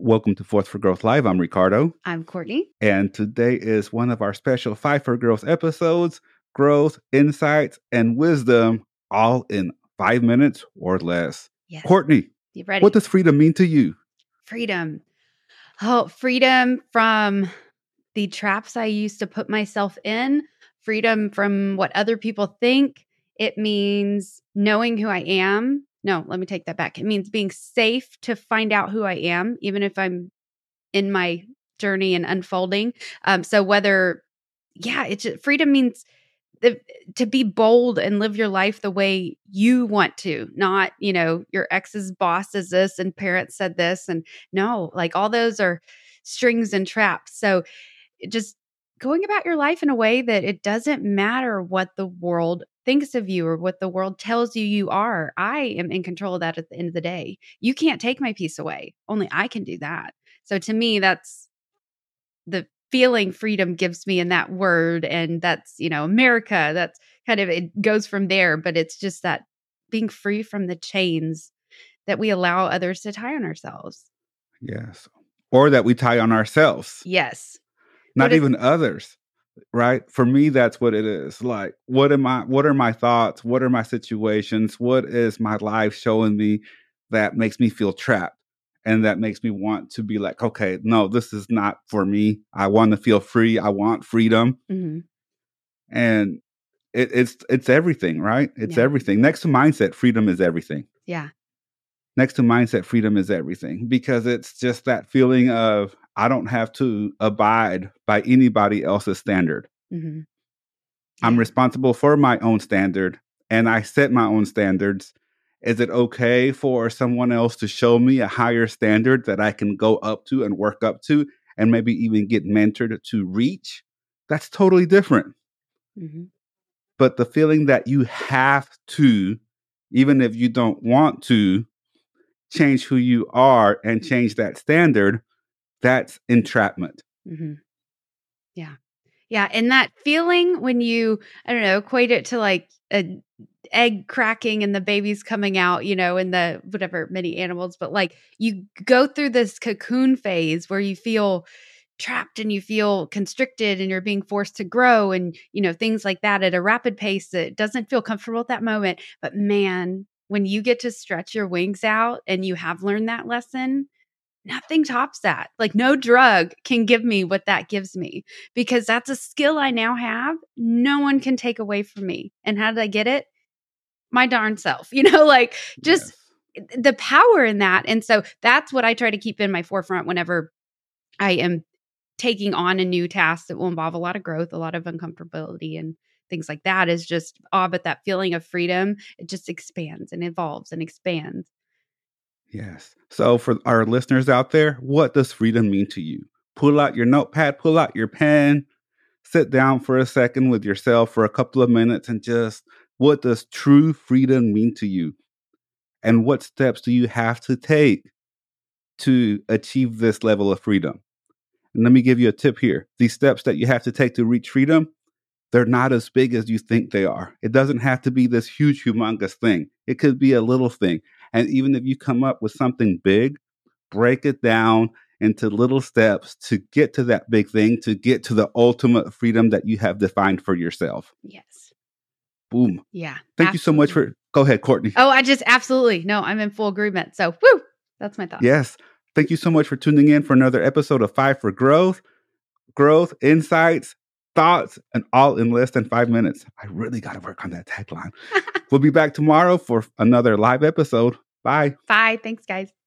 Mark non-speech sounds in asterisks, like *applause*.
Welcome to Force for Growth Live. I'm Ricardo. I'm Courtney. And today is one of our special Five for Growth episodes growth, insights, and wisdom, all in five minutes or less. Yes. Courtney, You ready? what does freedom mean to you? freedom? Oh, freedom from the traps I used to put myself in, freedom from what other people think. It means knowing who I am. No, let me take that back. It means being safe to find out who I am, even if I'm in my journey and unfolding. Um, so whether, yeah, it's freedom means the, to be bold and live your life the way you want to, not you know your ex's boss is this and parents said this and no, like all those are strings and traps. So just going about your life in a way that it doesn't matter what the world thinks of you or what the world tells you you are. I am in control of that at the end of the day. You can't take my peace away. Only I can do that. So to me, that's the feeling freedom gives me in that word. And that's, you know, America. That's kind of, it goes from there, but it's just that being free from the chains that we allow others to tie on ourselves. Yes. Or that we tie on ourselves, Yes. not is- even others. Right? For me, that's what it is. Like, what am I what are my thoughts? What are my situations? What is my life showing me that makes me feel trapped? And that makes me want to be like, okay, no, this is not for me. I want to feel free. I want freedom. hmm and it, it's it's everything right it's Yeah. everything next to mindset freedom is everything Yeah. Next to mindset freedom is everything because it's just that feeling of i don't have to abide by anybody else's standard. Hmm i'm responsible for my own standard and i set my own standards. Is it okay for someone else to show me a higher standard that i can go up to and work up to and maybe even get mentored to reach? That's totally different. Hmm but the feeling that you have to, even if you don't want to, change who you are and change that standard, that's entrapment. hmm Yeah. Yeah. And that feeling when you, I don't know, equate it to like a egg cracking and the baby's coming out, you know, in the whatever many animals, but like you go through this cocoon phase where you feel trapped and you feel constricted and you're being forced to grow and you know things like that at a rapid pace that doesn't feel comfortable at that moment but man when you get to stretch your wings out and you have learned that lesson nothing tops that like no drug can give me what that gives me because that's a skill i now have no one can take away from me and how did i get it my darn self *laughs* you know like just Yes. the power in that. And so that's what I try to keep in my forefront whenever I am taking on a new task that will involve a lot of growth, a lot of uncomfortability and things like that is just oh, but that feeling of freedom, it just expands and evolves and expands. Yes. So, for our listeners out there, what does freedom mean to you? Pull out your notepad, pull out your pen, sit down for a second with yourself for a couple of minutes and just what does true freedom mean to you? And what steps do you have to take to achieve this level of freedom? And let me give you a tip here. These steps that you have to take to reach freedom, they're not as big as you think they are. It doesn't have to be this huge, humongous thing. It could be a little thing. And even if you come up with something big, break it down into little steps to get to that big thing, to get to the ultimate freedom that you have defined for yourself. Yes. Boom. Yeah. Thank you so much for, go ahead, Courtney. Oh, I just absolutely. No, I'm in full agreement. So, woo, that's my thought. Yes. Thank you so much for tuning in for another episode of Five for Growth. Growth, insights, thoughts, and all in less than five minutes. I really got to work on that tagline. we'll be back tomorrow for another live episode. Bye. Bye. Thanks, guys.